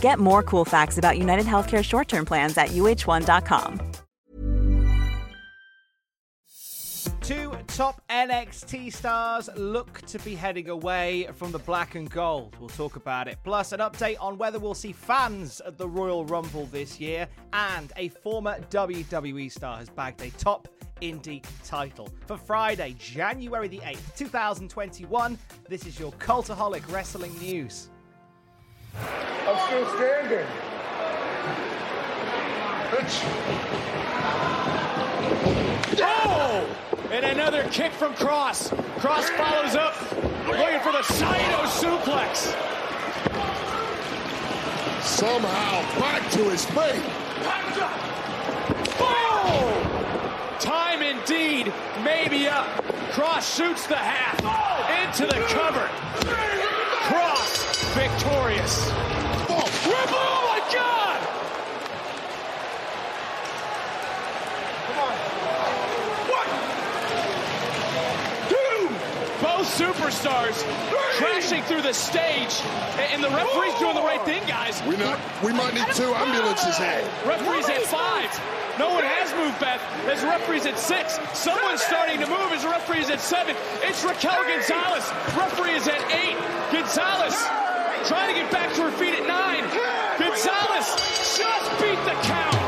Get more cool facts about United Healthcare short term plans at uh1.com. Two top NXT stars look to be heading away from the black and gold. We'll talk about it. Plus, an update on whether we'll see fans at the Royal Rumble this year. And a former WWE star has bagged a top indie title. For Friday, January the 8th, 2021, this is your Cultaholic Wrestling News. I'm still standing. Oh! And another kick from Cross. Cross follows up, looking for the Saito suplex. Somehow back to his feet. Boom! Time indeed maybe up. Cross shoots the half into the cover. Victorious. Oh, Ripley, oh my God! Both superstars crashing through the stage, and the referee's doing the right thing, guys. We not, we might need two ambulances here. Referee's at five. No one has moved, Beth. As referee's at six. Someone's starting to move as referee's at seven. It's Raquel Gonzalez. Referee is at eight. Gonzalez trying to get back to her feet at nine. Gonzalez just beat the count.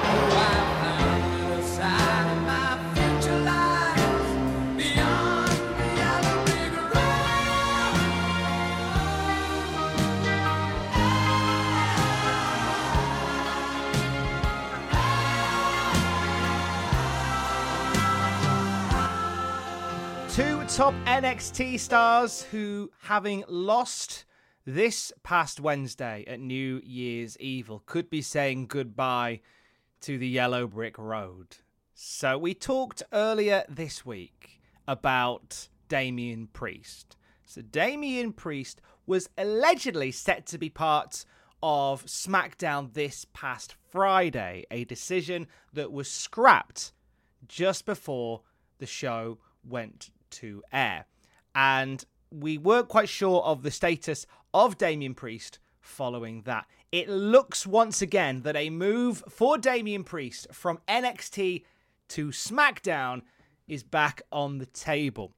Two top NXT stars who, having lost this past Wednesday at New Year's Evil, could be saying goodbye to the yellow brick road. So, we talked earlier this week about Damian Priest. So, Damian Priest was allegedly set to be part of SmackDown this past Friday, a decision that was scrapped just before the show went to air. And we weren't quite sure of the status of Damian Priest following that. It looks once again that a move for Damian Priest from NXT to SmackDown is back on the table.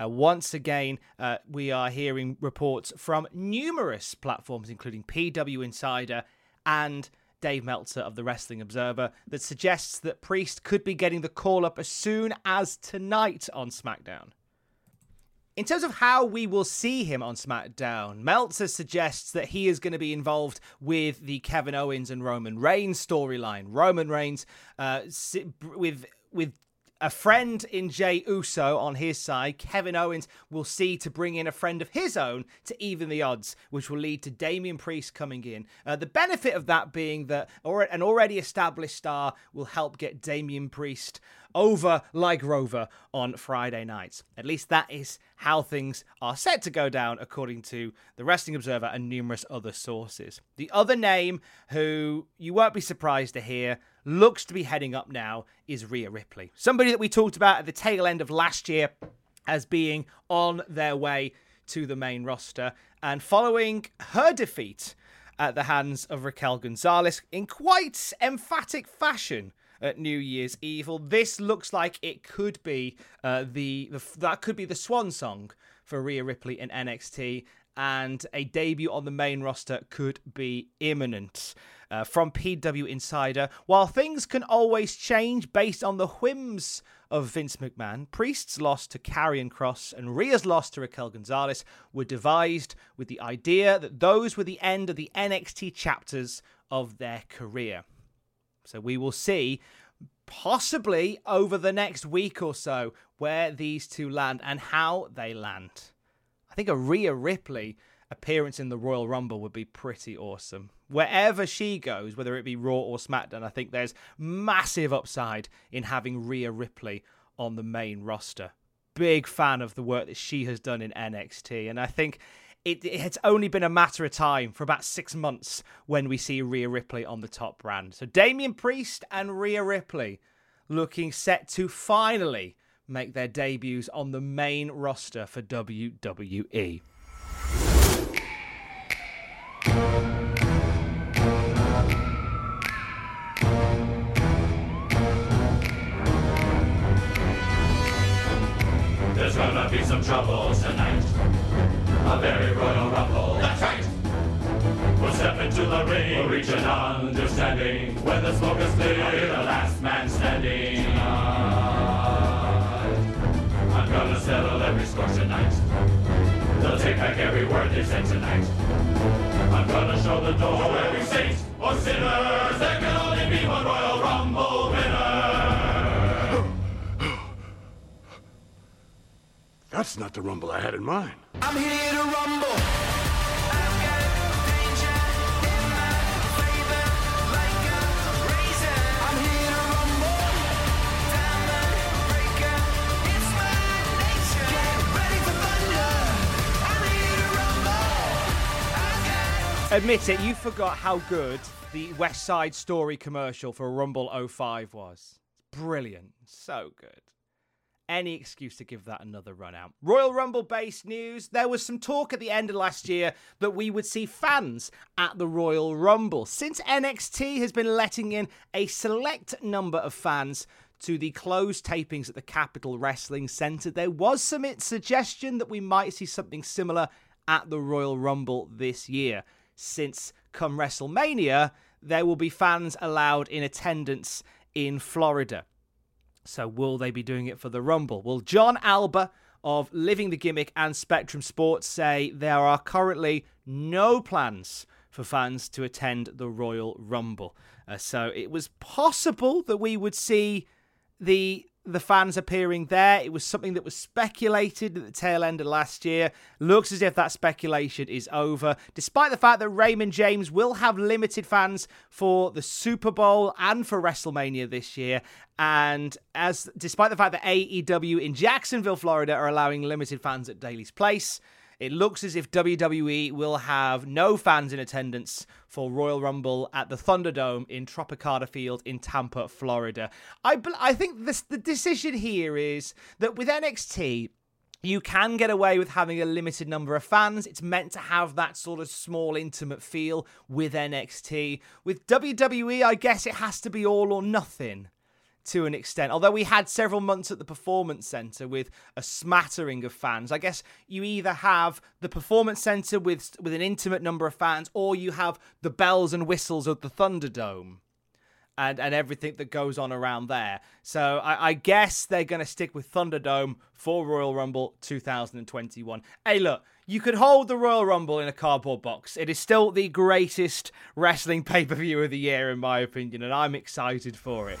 Uh, once again, uh, we are hearing reports from numerous platforms, including PW Insider and Dave Meltzer of the Wrestling Observer, that suggests that Priest could be getting the call up as soon as tonight on SmackDown. In terms of how we will see him on SmackDown, Meltzer suggests that he is going to be involved with the Kevin Owens and Roman Reigns storyline. Roman Reigns uh, with with a friend in Jey Uso on his side, Kevin Owens will see to bring in a friend of his own to even the odds, which will lead to Damian Priest coming in. Uh, the benefit of that being that an already established star will help get Damian Priest over like Rover on Friday nights. At least that is how things are set to go down, according to the Wrestling Observer and numerous other sources. The other name, who you won't be surprised to hear, looks to be heading up now is Rhea Ripley. Somebody that we talked about at the tail end of last year as being on their way to the main roster. And following her defeat at the hands of Raquel Gonzalez in quite emphatic fashion at New Year's Evil, this looks like it could be uh, the, the that could be the swan song for Rhea Ripley in NXT and a debut on the main roster could be imminent. Uh, from PW Insider, while things can always change based on the whims of Vince McMahon, Priest's loss to Karrion Cross and Rhea's loss to Raquel Gonzalez were devised with the idea that those were the end of the NXT chapters of their career. So we will see possibly over the next week or so where these two land and how they land. I think a Rhea Ripley appearance in the Royal Rumble would be pretty awesome. Wherever she goes, whether it be Raw or SmackDown, I think there's massive upside in having Rhea Ripley on the main roster. Big fan of the work that she has done in NXT, and I think it, it's only been a matter of time for about six months when we see Rhea Ripley on the top brand. So Damian Priest and Rhea Ripley looking set to finally make their debuts on the main roster for WWE. There's gonna be some trouble tonight. A very royal rumble. That's right. We'll step into the ring. We'll reach an understanding. When the smoke is clear, I'll be the last man standing. Ah. I'm gonna settle every score tonight. They'll take back every word they said tonight. I'm gonna show the door to every saint or sinner. There can only be one Royal That's not the rumble I had in mind. I'm here to rumble. I've got danger in my favor, like a razor. I'm here to rumble. Diamond breaker, it's my nature. Get ready for thunder. I'm here to rumble. I've got Admit it, you forgot how good the West Side Story commercial for Rumble 05 was. It's Brilliant. So good. Any excuse to give that another run out. Royal Rumble based news. There was some talk at the end of last year that we would see fans at the Royal Rumble. Since NXT has been letting in a select number of fans to the closed tapings at the Capitol Wrestling Center, there was some suggestion that we might see something similar at the Royal Rumble this year. Since come WrestleMania, there will be fans allowed in attendance in Florida. So, will they be doing it for the Rumble? Will Jon Alba of Living the Gimmick and Spectrum Sports say there are currently no plans for fans to attend the Royal Rumble? Uh, so, it was possible that we would see the the fans appearing there. It was something that was speculated at the tail end of last year. Looks as if that speculation is over, despite the fact that Raymond James will have limited fans for the Super Bowl and for WrestleMania this year. And as despite the fact that AEW in Jacksonville, Florida are allowing limited fans at Daily's Place, it looks as if WWE will have no fans in attendance for Royal Rumble at the Thunderdome in Tropicana Field in Tampa, Florida. I I think this the decision here is that with NXT you can get away with having a limited number of fans. It's meant to have that sort of small, intimate feel with NXT. With WWE, I guess it has to be all or nothing to an extent. Although we had several months at the Performance Center with a smattering of fans, I guess you either have the Performance Center with with an intimate number of fans, or you have the bells and whistles of the Thunderdome. And, and everything that goes on around there. So I, I guess they're going to stick with Thunderdome for Royal Rumble 2021. Hey, look, you could hold the Royal Rumble in a cardboard box. It is still the greatest wrestling pay per view of the year, in my opinion, and I'm excited for it.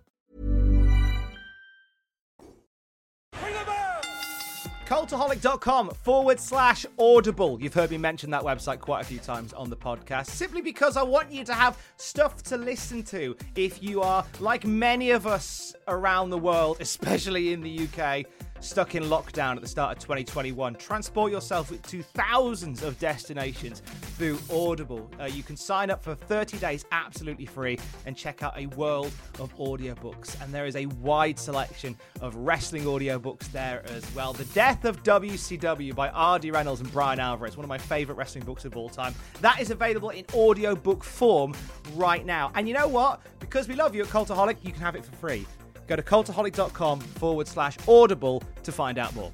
Cultaholic.com forward slash audible. You've heard me mention that website quite a few times on the podcast, simply because I want you to have stuff to listen to if you are, like many of us around the world, especially in the UK, stuck in lockdown at the start of 2021. Transport yourself to thousands of destinations through Audible. Uh, you can sign up for 30 days absolutely free and check out a world of audiobooks. And there is a wide selection of wrestling audiobooks there as well. The Death of WCW by R.D. Reynolds and Bryan Alvarez, one of my favorite wrestling books of all time. That is available in audiobook form right now. And you know what? Because we love you at Cultaholic, you can have it for free. Go to cultaholic.com forward slash audible to find out more.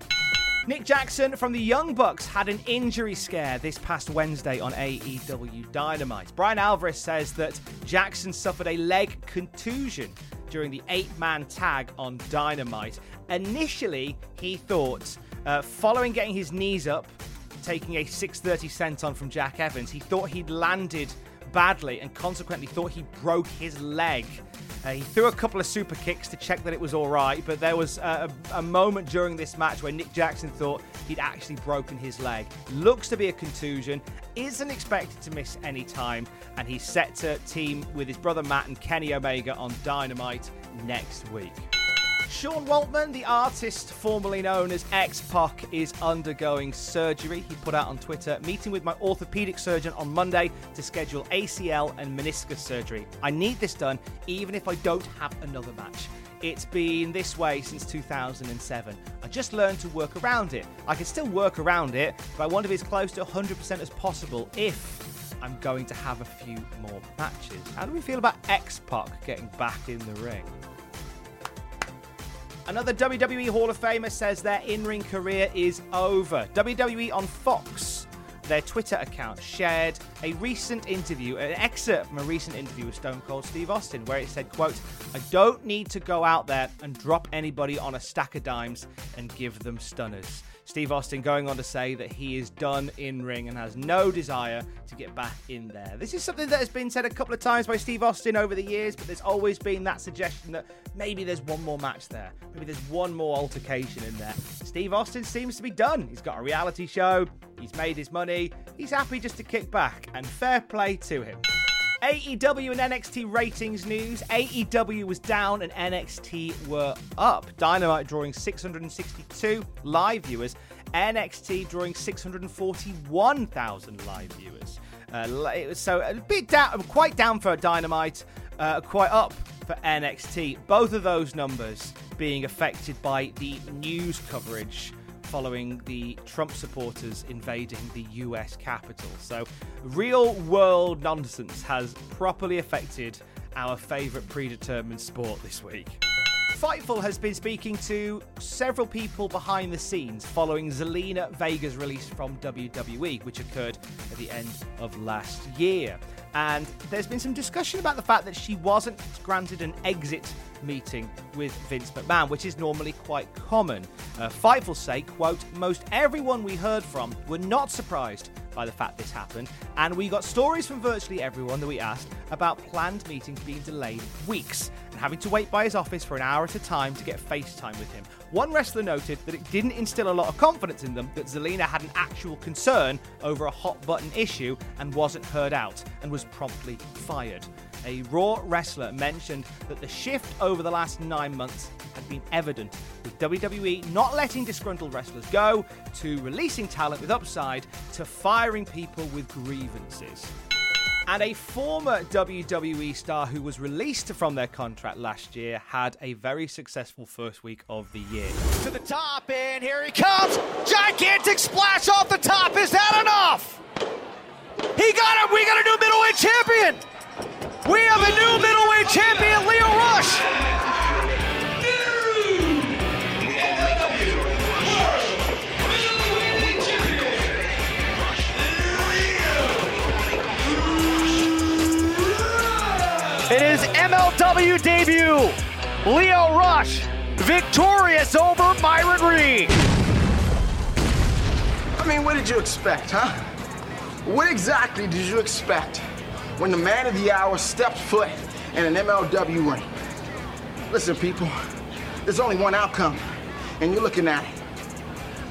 Nick Jackson from the Young Bucks had an injury scare this past Wednesday on AEW Dynamite. Bryan Alvarez says that Jackson suffered a leg contusion during the eight man tag on Dynamite. Initially, he thought, uh, following getting his knees up, taking a 630 senton from Jack Evans, he thought he'd landed badly and consequently thought he broke his leg. Uh, he threw a couple of super kicks to check that it was all right, but there was a, a, moment during this match where Nick Jackson thought he'd actually broken his leg. Looks to be a contusion, isn't expected to miss any time, and he's set to team with his brother Matt and Kenny Omega on Dynamite next week. Sean Waltman, the artist formerly known as X Pac, is undergoing surgery. He put out on Twitter, meeting with my orthopedic surgeon on Monday to schedule ACL and meniscus surgery. I need this done even if I don't have another match. It's been this way since 2007. I just learned to work around it. I can still work around it, but I want to be as close to 100% as possible if I'm going to have a few more matches. How do we feel about X Pac getting back in the ring? Another WWE Hall of Famer says their in ring career is over. WWE on Fox, their Twitter account, shared a recent interview, an excerpt from a recent interview with Stone Cold Steve Austin, where it said, quote, I don't need to go out there and drop anybody on a stack of dimes and give them stunners. Steve Austin going on to say that he is done in ring and has no desire to get back in there. This is something that has been said a couple of times by Steve Austin over the years, but there's always been that suggestion that maybe there's one more match there, maybe there's one more altercation in there. Steve Austin seems to be done. He's got a reality show, he's made his money, he's happy just to kick back, and fair play to him. AEW and NXT ratings news. AEW was down and NXT were up. Dynamite drawing 662 live viewers. NXT drawing 641,000 live viewers. Uh, so a bit down, quite down for Dynamite, uh, quite up for NXT. Both of those numbers being affected by the news coverage following the Trump supporters invading the US Capitol. So, real world nonsense has properly affected our favourite predetermined sport this week. Fightful has been speaking to several people behind the scenes following Zelina Vega's release from WWE, which occurred the end of last year. And there's been some discussion about the fact that she wasn't granted an exit meeting with Vince McMahon, which is normally quite common. Uh, Fightful's say, quote, most everyone we heard from were not surprised by the fact this happened, and we got stories from virtually everyone that we asked about planned meetings being delayed weeks and having to wait by his office for an hour at a time to get FaceTime with him. One wrestler noted that it didn't instill a lot of confidence in them that Zelina had an actual concern over a hot button issue and wasn't heard out and was promptly fired. A Raw wrestler mentioned that the shift over the last nine months had been evident, with WWE not letting disgruntled wrestlers go, to releasing talent with upside, to firing people with grievances. And a former WWE star who was released from their contract last year had a very successful first week of the year. To the top, and here he comes! Gigantic splash off the top! Is that enough? He got him. We got a new middleweight champion. We have a new middleweight champion, Lio Rush. It is MLW debut. Lio Rush victorious over Myron Reed. I mean, what did you expect, huh? What exactly did you expect when the man of the hour stepped foot in an MLW ring? Listen, people, there's only one outcome, and you're looking at it.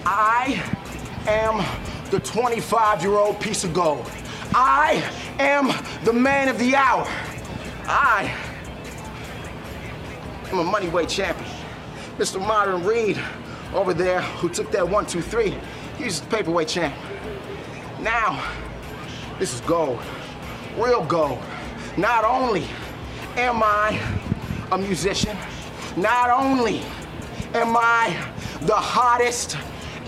I am the 25 year old piece of gold. I am the man of the hour. I am a money weight champion. Mr. Myron Reed over there, who took that one, two, three, he's the paperweight champ. Now, this is gold, real gold. Not only am I a musician, not only am I the hottest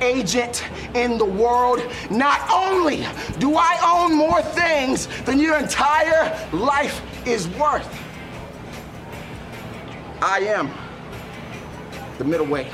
agent in the world, not only do I own more things than your entire life is worth, I am the middleweight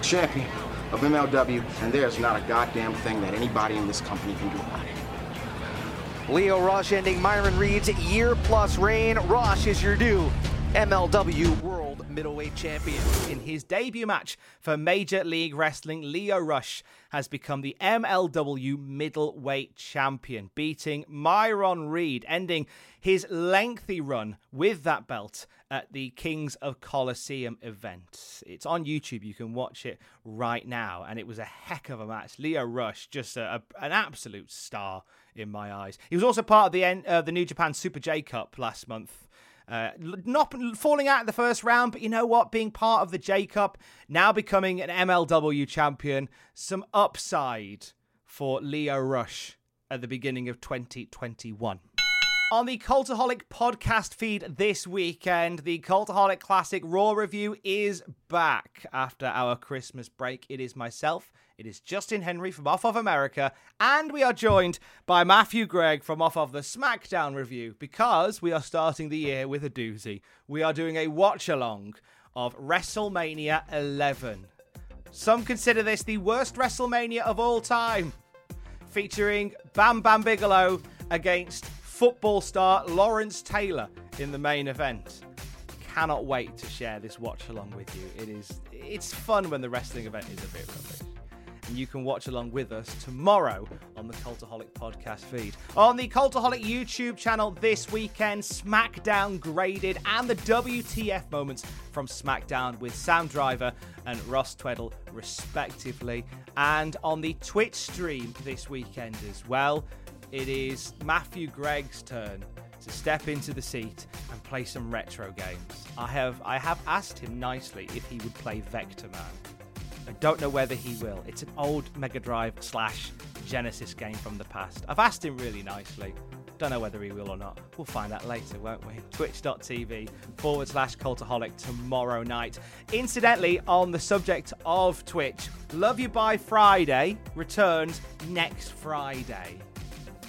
champion of MLW, and there's not a goddamn thing that anybody in this company can do about it. Lio Rush ending Myron Reed's year plus reign. Rush is your new MLW World Middleweight Champion. In his debut match for Major League Wrestling, Lio Rush has become the MLW Middleweight Champion, beating Myron Reed, ending his lengthy run with that belt at the Kings of Colosseum event. It's on YouTube. You can watch it right now. And it was a heck of a match. Lio Rush, just a, a, an absolute star in my eyes. He was also part of the, uh, the New Japan Super J Cup last month. Uh, not falling out in the first round, but you know what? Being part of the J Cup, now becoming an MLW champion, some upside for Lio Rush at the beginning of 2021. On the Cultaholic podcast feed this weekend, the Cultaholic Classic Raw review is back after our Christmas break. It is myself, it is Justin Henry from Off of America, and we are joined by Matthew Gregg from Off of the SmackDown review because we are starting the year with a doozy. We are doing a watch along of WrestleMania 11. Some consider this the worst WrestleMania of all time, featuring Bam Bam Bigelow against football star Lawrence Taylor in the main event. Cannot wait to share this watch along with you. It is it's fun when the wrestling event is a bit rubbish. And you can watch along with us tomorrow on the Cultaholic podcast feed. On the Cultaholic YouTube channel this weekend, SmackDown graded and the WTF moments from SmackDown with Sam Driver and Ross Tweddle, respectively. And on the Twitch stream this weekend as well, it is Matthew Gregg's turn to step into the seat and play some retro games. I have I have asked him nicely if he would play Vector Man. I don't know whether he will. It's an old Mega Drive slash Genesis game from the past. I've asked him really nicely. Don't know whether he will or not. We'll find out later, won't we? Twitch.tv forward slash cultaholic tomorrow night. Incidentally, on the subject of Twitch, Love You By Friday returns next Friday.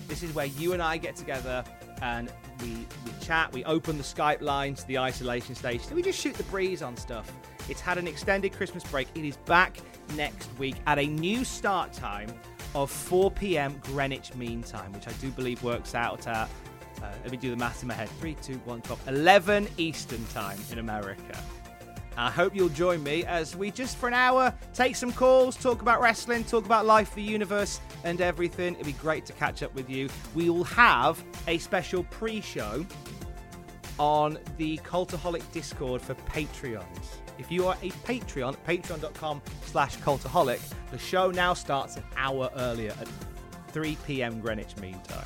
This is where you and I get together and we, we chat, we open the Skype lines, the isolation station, we just shoot the breeze on stuff. It's had an extended Christmas break. It is back next week at a new start time of 4 p.m. Greenwich Mean Time, which I do believe works out at, uh, let me do the math in my head 3, 2, 1, 12, 11 Eastern Time in America. I hope you'll join me as we just for an hour take some calls, talk about wrestling, talk about life, the universe, and everything. It'd be great to catch up with you. We will have a special pre show on the Cultaholic Discord for Patreons. If you are a Patreon, patreon.com slash cultaholic, the show now starts an hour earlier at 3 p.m. Greenwich Mean Time.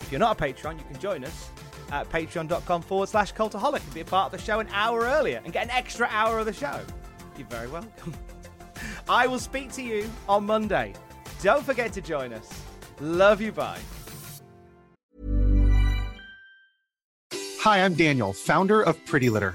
If you're not a Patreon, you can join us at patreon.com forward slash cultaholic and be a part of the show an hour earlier and get an extra hour of the show. You're very welcome. I will speak to you on Monday. Don't forget to join us. Love you. Bye. Hi, I'm Daniel, founder of Pretty Litter.